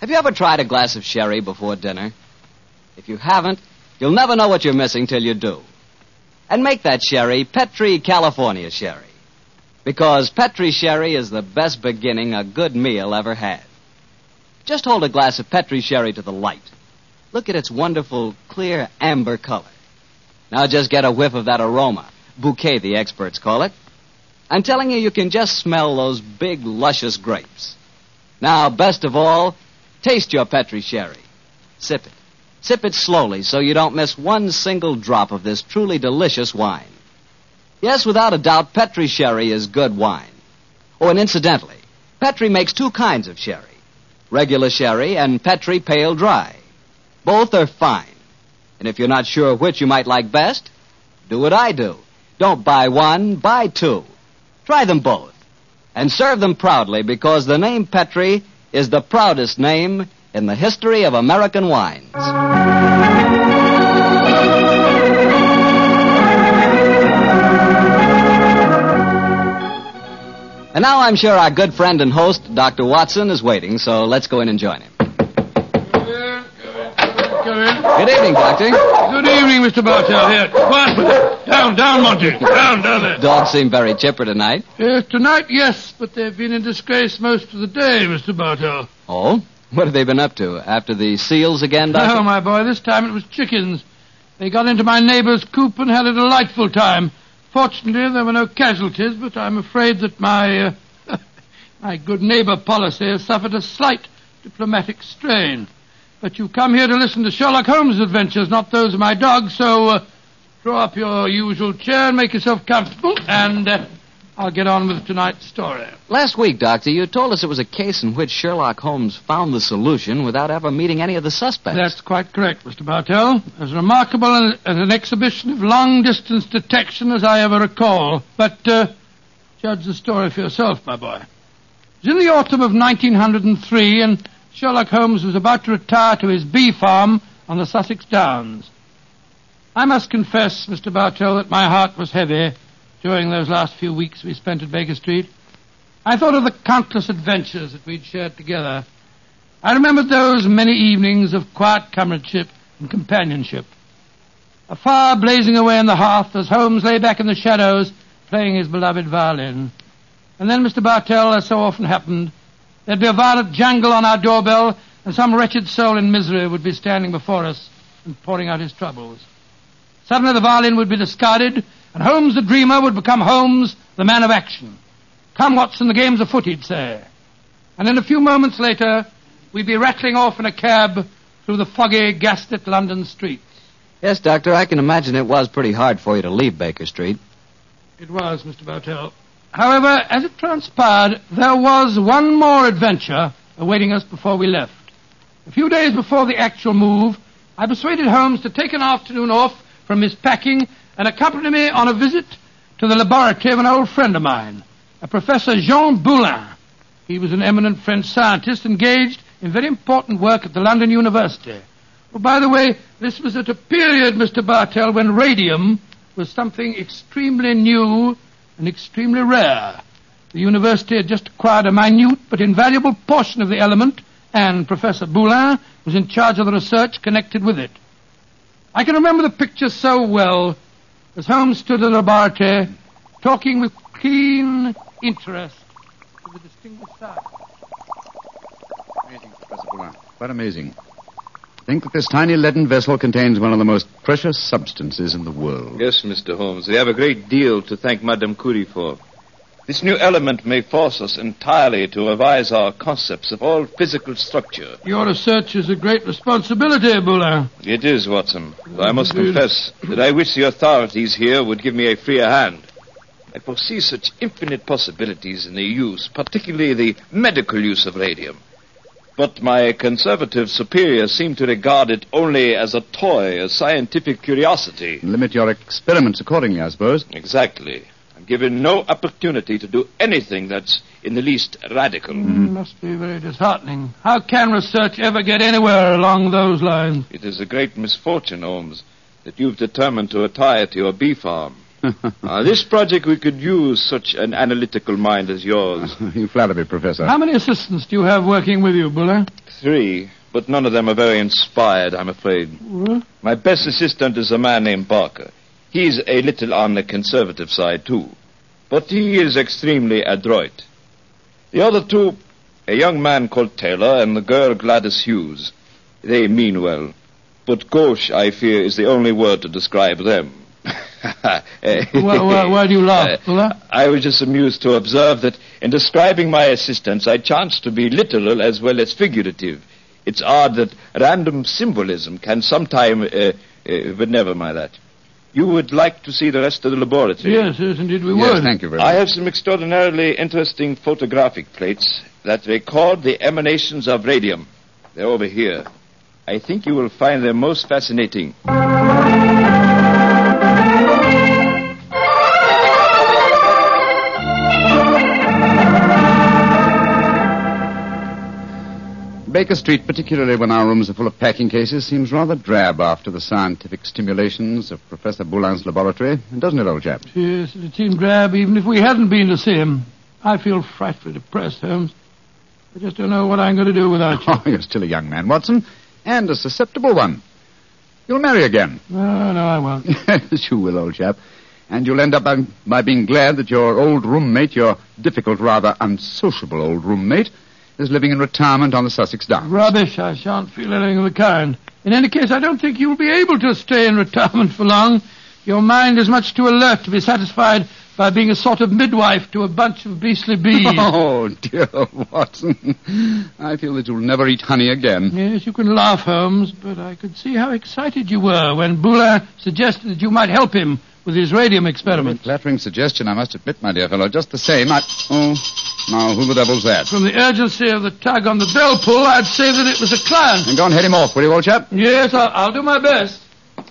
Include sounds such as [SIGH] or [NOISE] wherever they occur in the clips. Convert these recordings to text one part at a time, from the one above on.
Have you ever tried a glass of sherry before dinner? If you haven't, you'll never know what you're missing till you do. And make that sherry Petri California sherry. Because Petri sherry is the best beginning a good meal ever had. Just hold a glass of Petri sherry to the light. Look at its wonderful, clear amber color. Now just get a whiff of that aroma. Bouquet, the experts call it. I'm telling you, you can just smell those big, luscious grapes. Now, best of all, taste your Petri sherry. Sip it. Sip it slowly so you don't miss one single drop of this truly delicious wine. Yes, without a doubt, Petri sherry is good wine. Oh, and incidentally, Petri makes two kinds of sherry regular sherry and Petri pale dry. Both are fine. And if you're not sure which you might like best, do what I do. Don't buy one, buy two. Try them both. And serve them proudly because the name Petri is the proudest name in the history of American wines. And now I'm sure our good friend and host, Dr. Watson, is waiting, so let's go in and join him. Come in. Good evening, Doctor. Good evening, Mr. Bartell. Here, quiet with it. Down, down, Monty. Down, down there. Dogs seem very chipper tonight. Yes, tonight, yes, but they've been in disgrace most of the day, Mr. Bartell. Oh? What have they been up to? After the seals again, Doctor? Oh, my boy, this time it was chickens. They got into my neighbor's coop and had a delightful time. Fortunately, there were no casualties, but I'm afraid that my, uh, [LAUGHS] my good neighbor policy has suffered a slight diplomatic strain. But you come here to listen to Sherlock Holmes' adventures, not those of my dog, so uh, draw up your usual chair and make yourself comfortable, and uh, I'll get on with tonight's story. Last week, Doctor, you told us it was a case in which Sherlock Holmes found the solution without ever meeting any of the suspects. That's quite correct, Mr. Bartell. As remarkable an, as an exhibition of long-distance detection as I ever recall. But uh, judge the story for yourself, my boy. It was in the autumn of 1903, and Sherlock Holmes was about to retire to his bee farm on the Sussex Downs. I must confess, Mr. Bartell, that my heart was heavy during those last few weeks we spent at Baker Street. I thought of the countless adventures that we'd shared together. I remembered those many evenings of quiet comradeship and companionship. A fire blazing away on the hearth as Holmes lay back in the shadows playing his beloved violin. And then, Mr. Bartell, as so often happened, there'd be a violent jangle on our doorbell, and some wretched soul in misery would be standing before us and pouring out his troubles. Suddenly the violin would be discarded, and Holmes the dreamer would become Holmes the man of action. Come, Watson, the game's afoot, he'd say. And in a few moments later, we'd be rattling off in a cab through the foggy, gaslit London streets. Yes, Doctor, I can imagine it was pretty hard for you to leave Baker Street. It was, Mr. Bartell. However, as it transpired, there was one more adventure awaiting us before we left. A few days before the actual move, I persuaded Holmes to take an afternoon off from his packing and accompany me on a visit to the laboratory of an old friend of mine, a Professor Jean Boulin. He was an eminent French scientist engaged in very important work at the London University. Oh, by the way, this was at a period, Mr. Bartell, when radium was something extremely new and extremely rare. The university had just acquired a minute but invaluable portion of the element, and Professor Boulin was in charge of the research connected with it. I can remember the picture so well as Holmes stood in the laboratory talking with keen interest to the distinguished scientist. Amazing, Professor Boulin. Quite amazing. Think that this tiny leaden vessel contains one of the most precious substances in the world. Yes, Mr. Holmes. We have a great deal to thank Madame Curie for. This new element may force us entirely to revise our concepts of all physical structure. Your research is a great responsibility, Boulin. It is, Watson. Though I must confess that I wish the authorities here would give me a freer hand. I foresee such infinite possibilities in the use, particularly the medical use of radium. But my conservative superior seem to regard it only as a toy, a scientific curiosity. Limit your experiments accordingly, I suppose. Exactly. I'm given no opportunity to do anything that's in the least radical. Mm, must be very disheartening. How can research ever get anywhere along those lines? It is a great misfortune, Holmes, that you've determined to retire to your bee farm. [LAUGHS] uh, this project we could use such an analytical mind as yours. [LAUGHS] you flatter me, Professor. How many assistants do you have working with you, Boulin? Three, but none of them are very inspired, I'm afraid. What? My best assistant is a man named Barker. He's a little on the conservative side, too. But he is extremely adroit. The other two, a young man called Taylor and the girl Gladys Hughes, they mean well. But gauche, I fear, is the only word to describe them. [LAUGHS] why, why, why do you laugh, Boulin? I was just amused to observe that in describing my assistants, I chanced to be literal as well as figurative. It's odd that random symbolism can sometime, uh, uh, but never mind that. You would like to see the rest of the laboratory? Yes, yes, indeed we yes, would. thank you very much. I have some extraordinarily interesting photographic plates that record the emanations of radium. They're over here. I think you will find them most fascinating. Baker Street, particularly when our rooms are full of packing cases, seems rather drab after the scientific stimulations of Professor Boulin's laboratory, doesn't it, old chap? Yes, it seemed drab even if we hadn't been to see him. I feel frightfully depressed, Holmes. I just don't know what I'm going to do without you. [LAUGHS] Oh, you're still a young man, Watson, and a susceptible one. You'll marry again. No, no, I won't. [LAUGHS] yes, you will, old chap. And you'll end up by, by being glad that your old roommate, your difficult, rather unsociable old roommate, is living in retirement on the Sussex Downs. Rubbish. I shan't feel anything of the kind. In any case, I don't think you'll be able to stay in retirement for long. Your mind is much too alert to be satisfied by being a sort of midwife to a bunch of beastly bees. [LAUGHS] Oh, dear Watson. I feel that you'll never eat honey again. Yes, you can laugh, Holmes, but I could see how excited you were when Boulin suggested that you might help him with his radium experiment. Flattering suggestion, I must admit, my dear fellow. Just the same, I... Oh, now, who the devil's that? From the urgency of the tug on the bell pull, I'd say that it was a client. And go and head him off, will you, old chap? Yes, I'll, I'll do my best.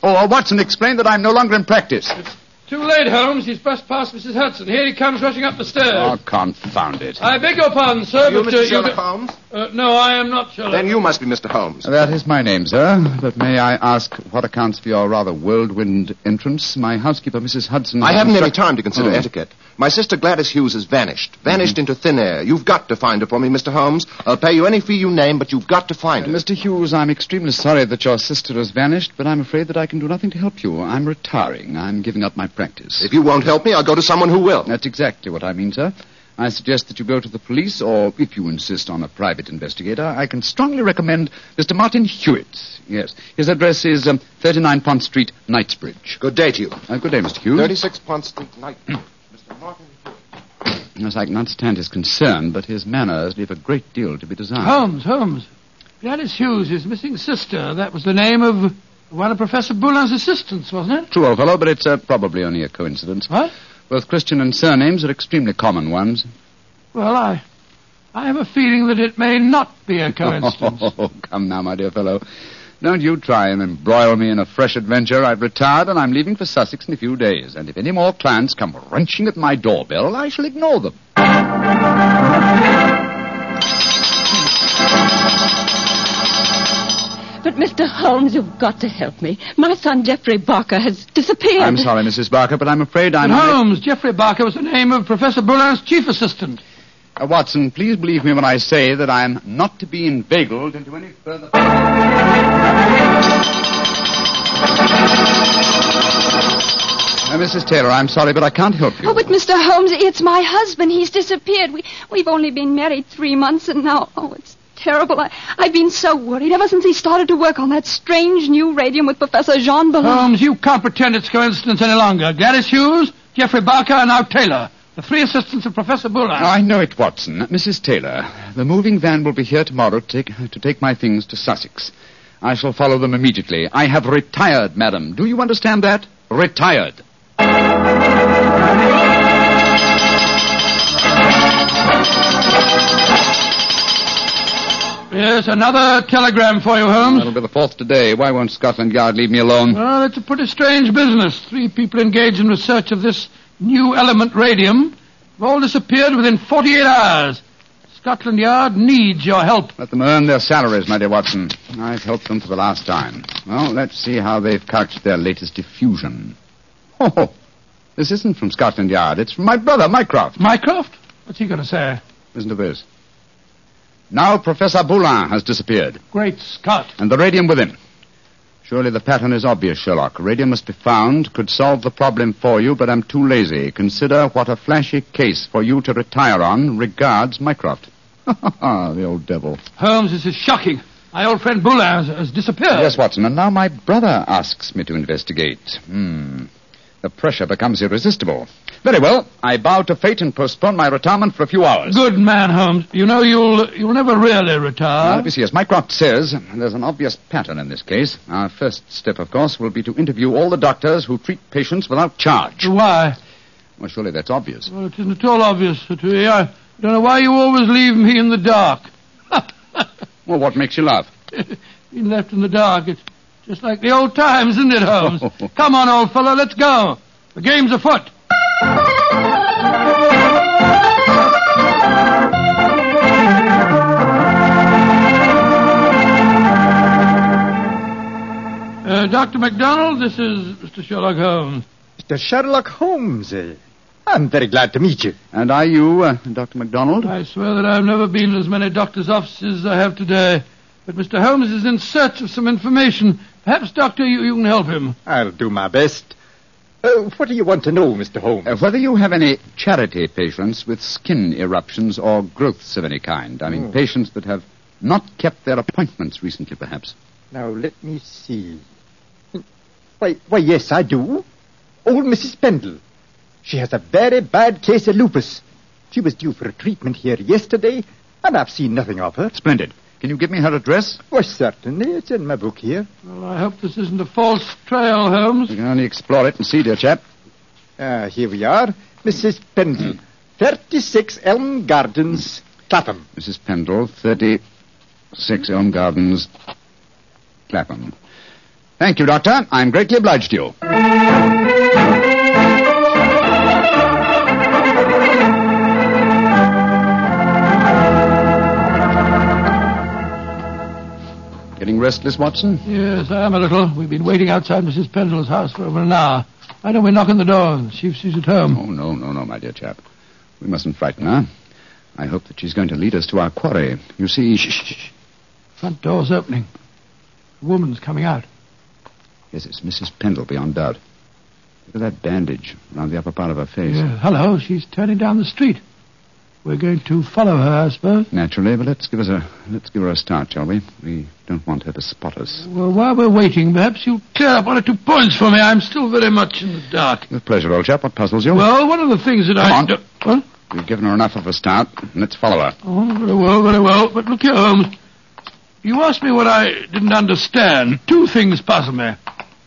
Oh, uh, Watson, explain that I'm no longer in practice. Too late, Holmes. He's brushed past Mrs. Hudson. Here he comes rushing up the stairs. Oh, confound it. I beg your pardon, sir, You but Mr. uh, Sherlock you... Holmes? Uh, no, I am not Sherlock. Then you must be Mr. Holmes. That is my name, sir. But may I ask what accounts for your rather whirlwind entrance? My housekeeper, Mrs. Hudson... I haven't any time to consider Oh. etiquette. My sister Gladys Hughes has vanished. Vanished into thin air. You've got to find her for me, Mr. Holmes. I'll pay you any fee you name, but you've got to find Uh, her. Mr. Hughes, I'm extremely sorry that your sister has vanished, but I'm afraid that I can do nothing to help you. I'm retiring. I'm giving up my practice. If you won't help me, I'll go to someone who will. That's exactly what I mean, sir. I suggest that you go to the police, or if you insist on a private investigator, I can strongly recommend Mr. Martin Hewitt. Yes. His address is um, 39 Pont Street, Knightsbridge. Good day to you. Uh, good day, Mr. Hughes. 36 Pont Street, Night. Yes, I can understand his concern, but his manners leave a great deal to be desired. Holmes, Holmes. Gladys Hughes, his missing sister. That was the name of one of Professor Boulin's assistants, wasn't it? True, old fellow, but it's uh, probably only a coincidence. What? Both Christian and surnames are extremely common ones. Well, I... I have a feeling that it may not be a coincidence. [LAUGHS] Oh, come now, my dear fellow. Don't you try and embroil me in a fresh adventure. I've retired and I'm leaving for Sussex in a few days. And if any more clients come wrenching at my doorbell, I shall ignore them. But, Mr. Holmes, you've got to help me. My son, Jeffrey Barker, has disappeared. I'm sorry, Mrs. Barker, but I'm afraid I'm... And Holmes, Jeffrey Barker was the name of Professor Boulin's chief assistant. Uh, Watson, please believe me when I say that I'm not to be inveigled into any further... Uh, Mrs. Taylor, I'm sorry, but I can't help you. Oh, but Mr. Holmes, it's my husband. He's disappeared. We, we've only been married three months, and now, oh, it's terrible. I, I've been so worried ever since he started to work on that strange new radium with Professor Jean Boulin. Holmes, you can't pretend it's coincidence any longer. Gladys Hughes, Jeffrey Barker, and now Taylor. The three assistants of Professor Boulin. I know it, Watson. Mrs. Taylor, the moving van will be here tomorrow to take, to take my things to Sussex. I shall follow them immediately. I have retired, madam. Do you understand that? Retired. Yes, another telegram for you, Holmes. That'll be the fourth today. Why won't Scotland Yard leave me alone? Well, it's a pretty strange business. Three people engaged in research of this new element radium have all disappeared within 48 hours. Scotland Yard needs your help. Let them earn their salaries, my dear Watson. I've helped them for the last time. Well, let's see how they've couched their latest diffusion. Oh, this isn't from Scotland Yard. It's from my brother, Mycroft. Mycroft? What's he going to say? Listen to this. Now Professor Boulin has disappeared, Great Scott. and the radium with him. Surely the pattern is obvious, Sherlock. Radium must be found, could solve the problem for you, but I'm too lazy. Consider what a flashy case for you to retire on. Regards, Mycroft. [LAUGHS] the old devil. Holmes, this is shocking. My old friend Boulin has, has disappeared. Yes, Watson, and now my brother asks me to investigate. Hmm. The pressure becomes irresistible. Very well. I bow to fate and postpone my retirement for a few hours. Good man, Holmes. You know you'll you'll never really Now, retire. let me see. As Mycroft says, there's an obvious pattern in this case. Our first step, of course, will be to interview all the doctors who treat patients without charge. Why? Well, surely that's obvious. Well, it isn't at all obvious to me. I don't know why you always leave me in the dark. [LAUGHS] Well, what makes you laugh? Being left in the dark, it's just like the old times, isn't it, Holmes? [LAUGHS] Come on, old fellow, let's go. The game's afoot. Uh, Dr. MacDonald, this is Mr. Sherlock Holmes. Mr. Sherlock Holmes. eh? I'm very glad to meet you. And are you, uh, Dr. MacDonald? I swear that I've never been in as many doctor's offices as I have today. But Mr. Holmes is in search of some information. Perhaps, Doctor, you, you can help him. I'll do my best. Uh, what do you want to know, Mr. Holmes? Uh, whether you have any charity patients with skin eruptions or growths of any kind. I mean, patients that have not kept their appointments recently, perhaps. Now, let me see. Why, why, yes, I do. Old Mrs. Pendle. She has a very bad case of lupus. She was due for a treatment here yesterday, and I've seen nothing of her. Splendid. Can you give me her address? Why, certainly. It's in my book here. Well, I hope this isn't a false trail, Holmes. We can only explore it and see, dear chap. Ah, here we are. Mrs. Pendle. 36 Elm Gardens, Clapham. Mrs. Pendle, 36 Elm Gardens, Clapham. Thank you, Doctor. I'm greatly obliged to you. Restless, Watson? Yes, I am a little. We've been waiting outside Mrs. Pendle's house for over an hour. Why don't we knock on the door and see if she's at home? Oh, no, no, no, my dear chap. We mustn't frighten her. I hope that she's going to lead us to our quarry. You see, shh, shh, shh. Front door's opening. A woman's coming out. Yes, it's Mrs. Pendle, beyond doubt. Look at that bandage around the upper part of her face. Yeah, hello, she's turning down the street. We're going to follow her, I suppose. Naturally, but let's give us a let's give her a start, shall we? We don't want her to spot us. Well, while we're waiting, perhaps you'll clear up one or two points for me. I'm still very much in the dark. With pleasure, old chap. What puzzles you? Well, one of the things that Come I... on. do- What? We've given her enough of a start. Let's follow her. Oh, very well, very well. But look here, Holmes. You asked me what I didn't understand. Two things puzzle me.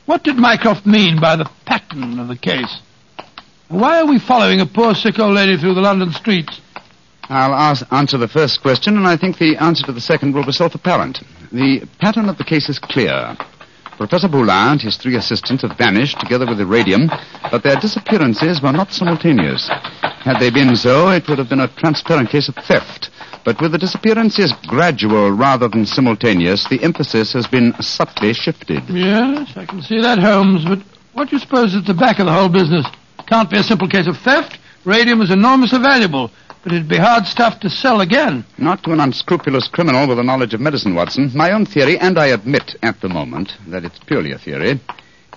What did Mycroft mean by the pattern of the case? Why are we following a poor sick old lady through the London streets? I'll ask, answer the first question, and I think the answer to the second will be self-apparent. The pattern of the case is clear. Professor Boulin and his three assistants have vanished together with the radium, but their disappearances were not simultaneous. Had they been so, it would have been a transparent case of theft. But with the disappearances gradual rather than simultaneous, the emphasis has been subtly shifted. Yes, I can see that, Holmes. But what do you suppose is at the back of the whole business? Can't be a simple case of theft. Radium is enormously valuable, but it'd be hard stuff to sell again. Not to an unscrupulous criminal with a knowledge of medicine, Watson. My own theory, and I admit at the moment that it's purely a theory,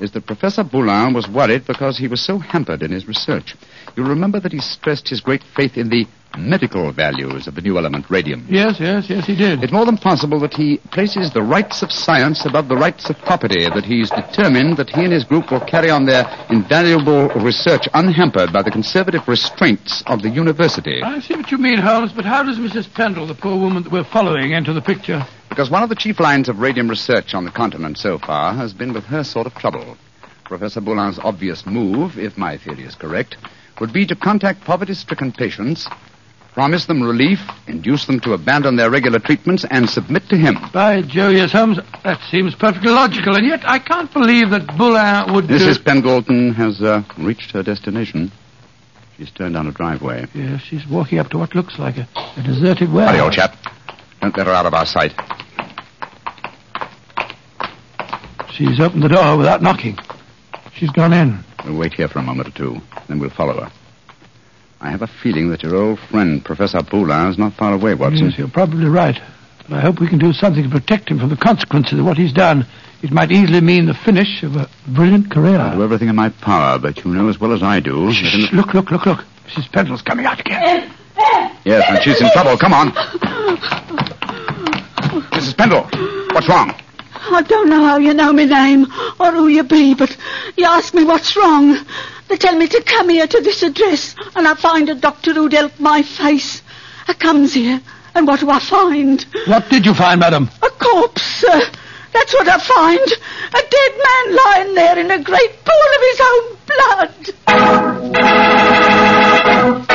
is that Professor Boulin was worried because he was so hampered in his research. You'll remember that he stressed his great faith in the medical values of the new element, radium. Yes, yes, yes, he did. It's more than possible that he places the rights of science above the rights of property, that he's determined that he and his group will carry on their invaluable research unhampered by the conservative restraints of the university. I see what you mean, Holmes, but how does Mrs. Pendle, the poor woman that we're following, enter the picture? Because one of the chief lines of radium research on the continent so far has been with her sort of trouble. Professor Boulin's obvious move, if my theory is correct, would be to contact poverty stricken patients Promise them relief, induce them to abandon their regular treatments, and submit to him. By Jove, yes, Holmes, that seems perfectly logical, and yet I can't believe that Boulin would... uh, Mrs. Pendleton has uh, reached her destination. She's turned down a driveway. Yes, she's walking up to what looks like a, a deserted well. Hurry, old chap. Don't let her out of our sight. She's opened the door without knocking. She's gone in. We'll wait here for a moment or two, then we'll follow her. I have a feeling that your old friend, Professor Boulin, is not far away, Watson. Yes, mm, you're probably right. But I hope we can do something to protect him from the consequences of what he's done. It might easily mean the finish of a brilliant career. I'll do everything in my power, but you know as well as I do. that in the- look, look, look, look. Mrs. Pendle's coming out again. Eh, eh. Yes, and she's in trouble. Come on. [COUGHS] Mrs. Pendle, what's wrong? I don't know how you know my name or who you be, but you ask me what's wrong. They tell me to come here to this address, and I find a doctor who'd help my face. I comes here, and what do I find? What did you find, madam? A corpse, sir. That's what I find. A dead man lying there in a great pool of his own blood.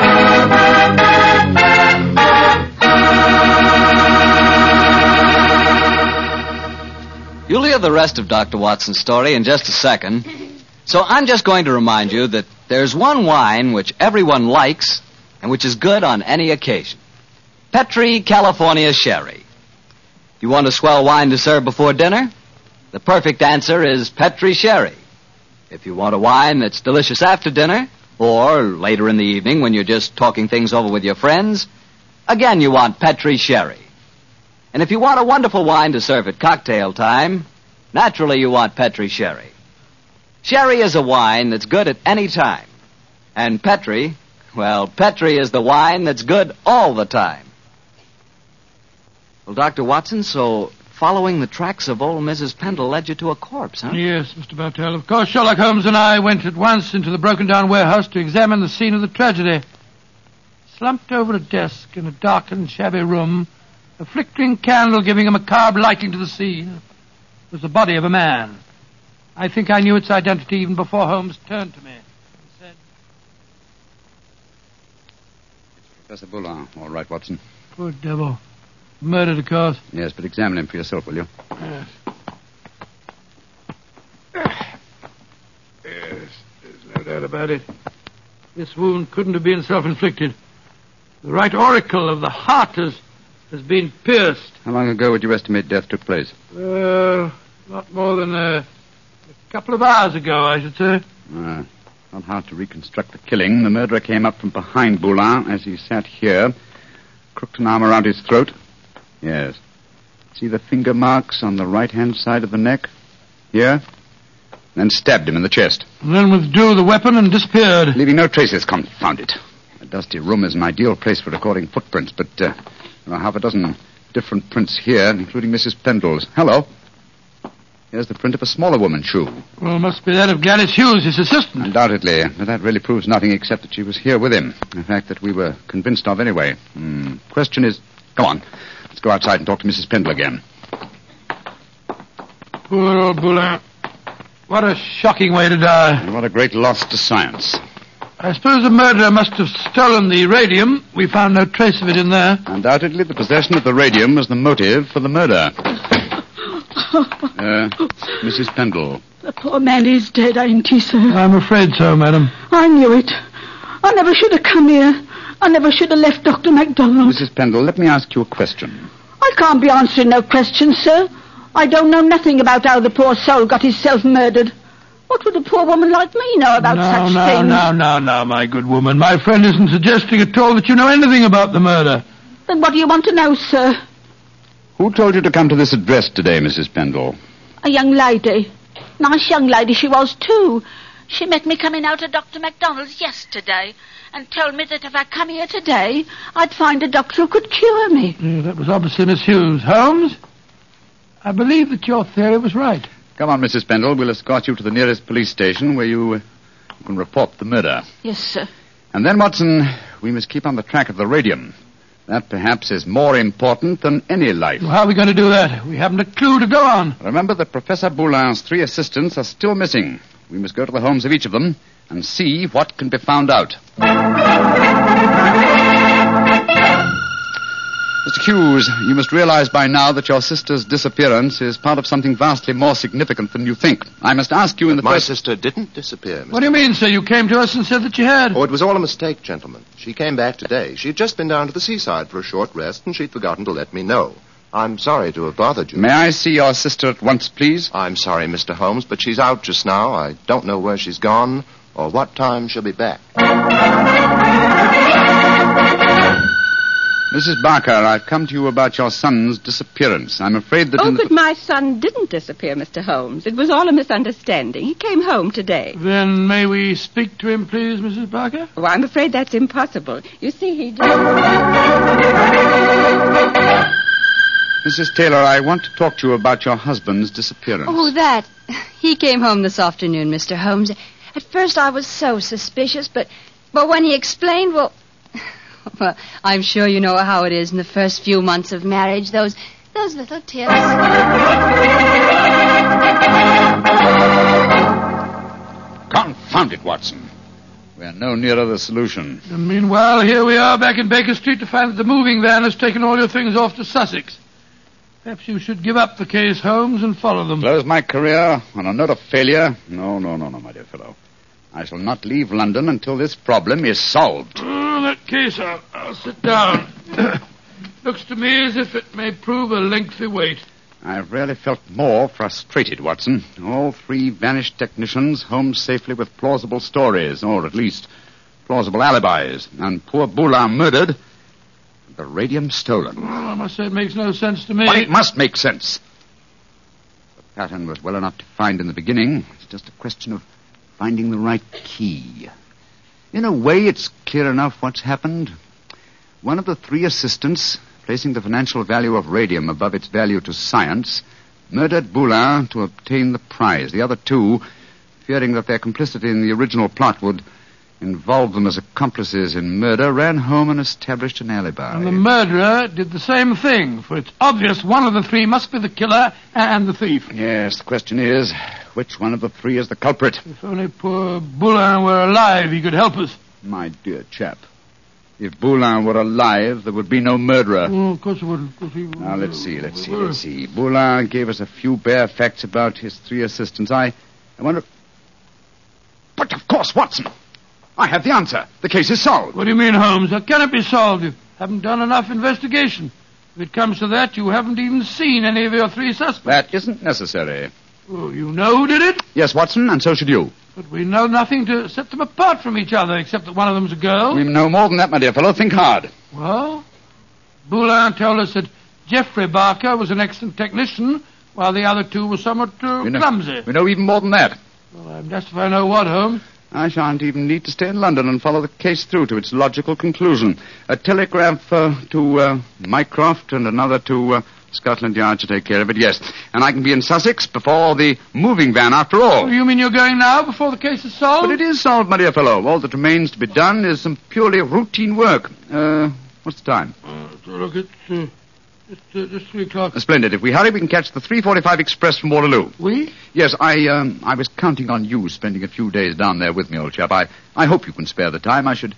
You'll hear the rest of Dr. Watson's story in just a second. [LAUGHS] So I'm just going to remind you that there's one wine which everyone likes and which is good on any occasion. Petri California Sherry. You want a swell wine to serve before dinner? The perfect answer is Petri Sherry. If you want a wine that's delicious after dinner, or later in the evening when you're just talking things over with your friends, again you want Petri Sherry. And if you want a wonderful wine to serve at cocktail time, naturally you want Petri Sherry. Sherry is a wine that's good at any time. And Petri, well, Petri is the wine that's good all the time. Well, Dr. Watson, so following the tracks of old Mrs. Pendle led you to a corpse, huh? Yes, Mr. Bartell. Of course, Sherlock Holmes and I went at once into the broken down warehouse to examine the scene of the tragedy. Slumped over a desk in a darkened, shabby room, a flickering candle giving a macabre lighting to the scene, was the body of a man. I think I knew its identity even before Holmes turned to me and said, It's Professor Boulin. All right, Watson. Poor devil. Murdered, of course. Yes, but examine him for yourself, will you? Yes. Yes, there's no doubt about it. This wound couldn't have been self-inflicted. The right auricle of the heart has, has been pierced. How long ago would you estimate death took place? Uh, not more than a, a couple of hours ago, I should say. Uh, not hard to reconstruct the killing. The murderer came up from behind Boulin as he sat here, crooked an arm around his throat. Yes. See the finger marks on the right-hand side of the neck? Here? Then stabbed him in the chest, And then withdrew the weapon and disappeared. leaving no traces. Confound it. A dusty room is an ideal place for recording footprints, but uh, there are half a dozen different prints here, including Mrs. Pendle's. Hello. Here's the print of a smaller woman's shoe. Well, it must be that of Gladys Hughes, his assistant. Undoubtedly, but that really proves nothing except that she was here with him. A fact that we were convinced of anyway. Hmm. Question is, go on. Let's go outside and talk to Mrs. Pendle again. Poor old Boulin. What a shocking way to die. And what a great loss to science. I suppose the murderer must have stolen the radium. We found no trace of it in there. Undoubtedly, the possession of the radium was the motive for the murder. [LAUGHS] Uh, Mrs. Pendle. The poor man is dead, ain't he, sir? I'm afraid so, madam. I knew it. I never should have come here. I never should have left Dr. MacDonald. Mrs. Pendle, let me ask you a question. I can't be answering no questions, sir. I don't know nothing about how the poor soul got himself murdered. What would a poor woman like me know about no, such no, things? no, no, no, my good woman. My friend isn't suggesting at all that you know anything about the murder. Then what do you want to know, sir? Who told you to come to this address today, Mrs. Pendle? A young lady. Nice young lady she was, too. She met me coming out of Dr. MacDonald's yesterday and told me that if I come here today, I'd find a doctor who could cure me. Yeah, that was obviously Miss Hughes. Holmes, I believe that your theory was right. Come on, Mrs. Pendle. We'll escort you to the nearest police station where you, uh, you can report the murder. Yes, sir. And then, Watson, we must keep on the track of the radium. That perhaps is more important than any life. Well, how are we going to do that? We haven't a clue to go on. Remember that Professor Boulin's three assistants are still missing. We must go to the homes of each of them and see what can be found out. Mr. Hughes, you must realize by now that your sister's disappearance is part of something vastly more significant than you think. I must ask you in the My first... sister didn't disappear, Mr. What do you mean, sir? You came to us and said that you had. Oh, it was all a mistake, gentlemen. She came back today. She'd just been down to the seaside for a short rest, and she'd forgotten to let me know. I'm sorry to have bothered you. May I see your sister at once, please? I'm sorry, Mr. Holmes, but she's out just now. I don't know where she's gone or what time she'll be back. Mrs. Barker, I've come to you about your son's disappearance. I'm afraid that Oh, in the... but my son didn't disappear, Mr. Holmes. It was all a misunderstanding. He came home today. Then may we speak to him, please, Mrs. Barker? Oh, I'm afraid that's impossible. You see, he did. Mrs. Taylor, I want to talk to you about your husband's disappearance. Oh, that. He came home this afternoon, Mr. Holmes. At first I was so suspicious, but but when he explained, well, well, I'm sure you know how it is in the first few months of marriage. Those those little tears. Confound it, Watson. We're no nearer the solution. And meanwhile, here we are back in Baker Street to find that the moving van has taken all your things off to Sussex. Perhaps you should give up the case, Holmes, and follow them. Close my career on a note of failure? No, no, no, no, my dear fellow. I shall not leave London until this problem is solved. [LAUGHS] In that case, I'll, I'll sit down. [CLEARS THROAT] Looks to me as if it may prove a lengthy wait. I've rarely felt more frustrated, Watson. All three vanished technicians home safely with plausible stories, or at least plausible alibis. And poor Boulin murdered, the radium stolen. Well, I must say it makes no sense to me. It must make sense. The pattern was well enough to find in the beginning. It's just a question of finding the right key. In a way, it's clear enough what's happened. One of the three assistants, placing the financial value of radium above its value to science, murdered Boulin to obtain the prize. The other two, fearing that their complicity in the original plot would involve them as accomplices in murder, ran home and established an alibi. And the murderer did the same thing, for it's obvious one of the three must be the killer and the thief. Yes, the question is, which one of the three is the culprit? If only poor Boulin were alive, he could help us. My dear chap, if Boulin were alive, there would be no murderer. Oh, of course it would. Of course he would. Now, let's see, let's see, let's see. Boulin gave us a few bare facts about his three assistants. I, I wonder... But, of course, Watson. I have the answer. The case is solved. What do you mean, Holmes? How can it be solved? You haven't done enough investigation. If it comes to that, you haven't even seen any of your three suspects. That isn't necessary. Oh, you know who did it? Yes, Watson, and so should you. But we know nothing to set them apart from each other, except that one of them's a girl. We know more than that, my dear fellow. Think hard. Well, Boulin told us that Geoffrey Barker was an excellent technician, while the other two were somewhat uh, We know, clumsy. we know even more than that. Well, I'm just if I know what, Holmes. I shan't even need to stay in London and follow the case through to its logical conclusion. A telegraph uh, to uh, Mycroft and another to uh, Scotland Yard to take care of it, yes. And I can be in Sussex before the moving van, after all. Oh, you mean you're going now before the case is solved? But it is solved, my dear fellow. All that remains to be done is some purely routine work. Uh, what's the time? Uh, look, it's uh, just, uh, just three o'clock. Splendid. If we hurry, we can catch the 345 express from Waterloo. We? Yes, I um, I was counting on you spending a few days down there with me, old chap. I, I hope you can spare the time. I should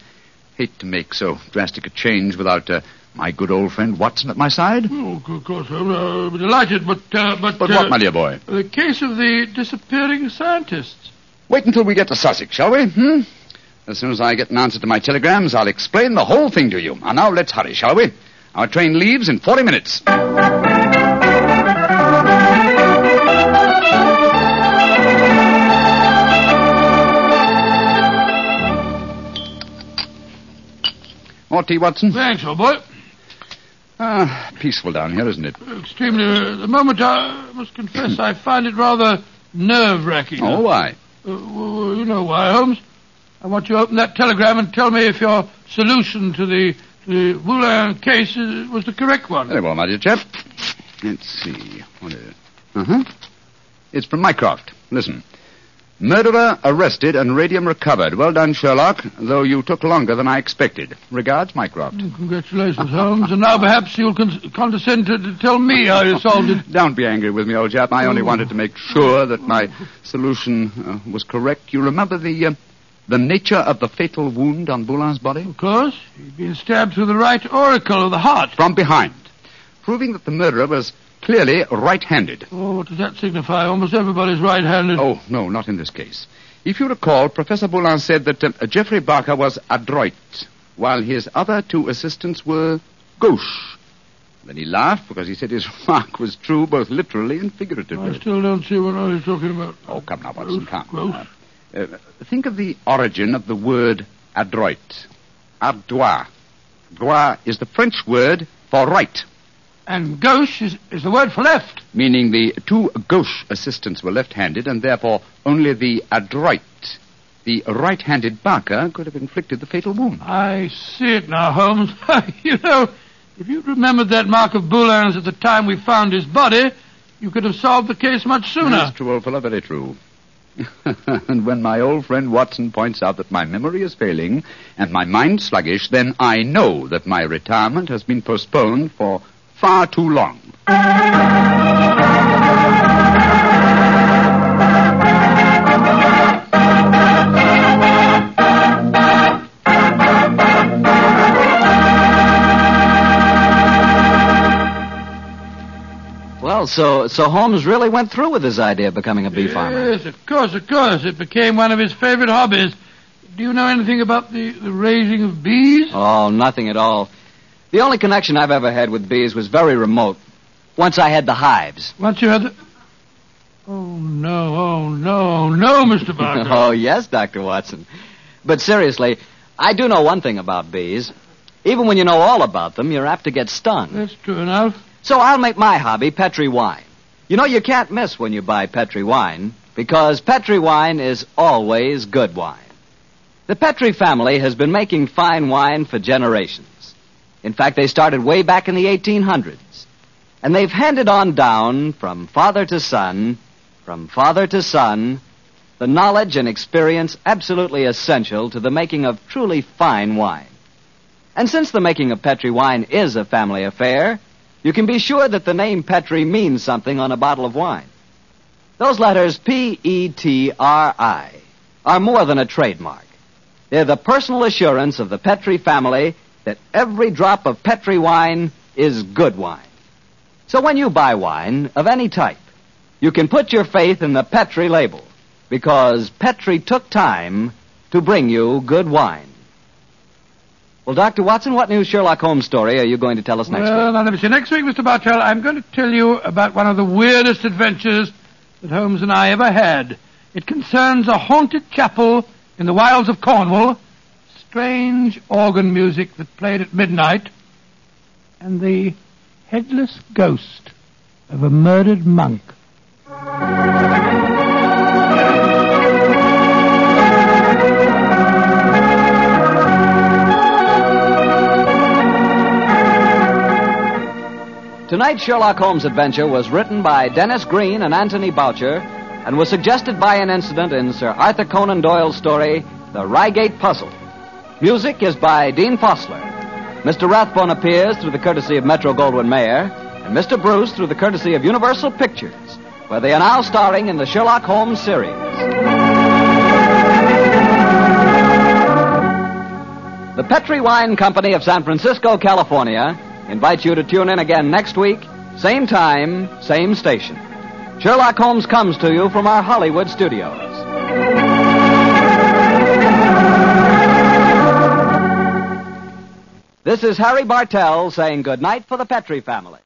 hate to make so drastic a change without uh, my good old friend Watson at my side. Oh, of course, I'm uh, delighted, but uh, but But uh, what, my dear boy? The case of the disappearing scientists. Wait until we get to Sussex, shall we? Hmm? As soon as I get an answer to my telegrams, I'll explain the whole thing to you. And now let's hurry, shall we? Our train leaves in 40 minutes. More tea, Watson? Thanks, old boy. Ah, peaceful down here, isn't it? Extremely. Uh, the moment I must confess, I [LAUGHS] find it rather nerve-wracking. Oh, why? Uh, well, you know why, Holmes. I want you to open that telegram and tell me if your solution to the to the Boulin case is, was the correct one. Very well, my dear chap. Let's see. What is it? Uh-huh. It's from Mycroft. Listen. Murderer arrested and radium recovered. Well done, Sherlock, though you took longer than I expected. Regards, Mycroft. Congratulations, Holmes. And now perhaps you'll con- condescend to, tell me how you solved it. [LAUGHS] Don't be angry with me, old chap. I only wanted to make sure that my solution uh, was correct. You remember the uh, the nature of the fatal wound on Boulin's body? Of course. He'd been stabbed through the right auricle of the heart. From behind. proving that the murderer was clearly right-handed. Oh, what does that signify? Almost everybody's right-handed. Oh, no, not in this case. If you recall, Professor Boulin said that uh, Geoffrey Barker was adroit, while his other two assistants were gauche. Then he laughed because he said his [LAUGHS] remark was true both literally and figuratively. I still don't see what I was talking about. Oh, come now, Watson, come. Gross. Uh, think of the origin of the word adroit. Adroit. Droit is the French word for right, And gauche is, is the word for left. meaning the two gauche assistants were left-handed, and therefore only the adroit, the right-handed Barker, could have inflicted the fatal wound. I see it now, Holmes. [LAUGHS] you know, if you'd remembered that mark of Boulin's at the time we found his body, you could have solved the case much sooner. That's true, old fellow, very true. [LAUGHS] and when my old friend Watson points out that my memory is failing and my mind sluggish, then I know that my retirement has been postponed for far too long. Well, so so Holmes really went through with his idea of becoming a bee farmer. Yes, of course, of course. It became one of his favorite hobbies. Do you know anything about the, the raising of bees? Oh, nothing at all. The only connection I've ever had with bees was very remote. Once I had the hives. Once you had the... Oh, no, oh, no, no, Mr. Barker. [LAUGHS] oh, yes, Dr. Watson. But seriously, I do know one thing about bees. Even when you know all about them, you're apt to get stung. That's true enough. So I'll make my hobby Petri wine. You know, you can't miss when you buy Petri wine, because Petri wine is always good wine. The Petri family has been making fine wine for generations. In fact, they started way back in the 1800s. And they've handed on down from father to son, from father to son, the knowledge and experience absolutely essential to the making of truly fine wine. And since the making of Petri wine is a family affair, you can be sure that the name Petri means something on a bottle of wine. Those letters P E T R I are more than a trademark. They're the personal assurance of the Petri family that every drop of Petri wine is good wine. So when you buy wine of any type, you can put your faith in the Petri label because Petri took time to bring you good wine. Well, Dr. Watson, what new Sherlock Holmes story are you going to tell us next well, week? now me. Next week, Mr. Bartell, I'm going to tell you about one of the weirdest adventures that Holmes and I ever had. It concerns a haunted chapel in the wilds of Cornwall, strange organ music that played at midnight, and the headless ghost of a murdered monk. Tonight's Sherlock Holmes adventure was written by Denis Green and Anthony Boucher and was suggested by an incident in Sir Arthur Conan Doyle's story, The Reigate Puzzle. Music is by Dean Fossler. Mr. Rathbone appears through the courtesy of Metro Goldwyn Mayer, and Mr. Bruce through the courtesy of Universal Pictures, where they are now starring in the Sherlock Holmes series. The Petri Wine Company of San Francisco, California, invites you to tune in again next week, same time, same station. Sherlock Holmes comes to you from our Hollywood studios. This is Harry Bartell saying good night for the Petri family.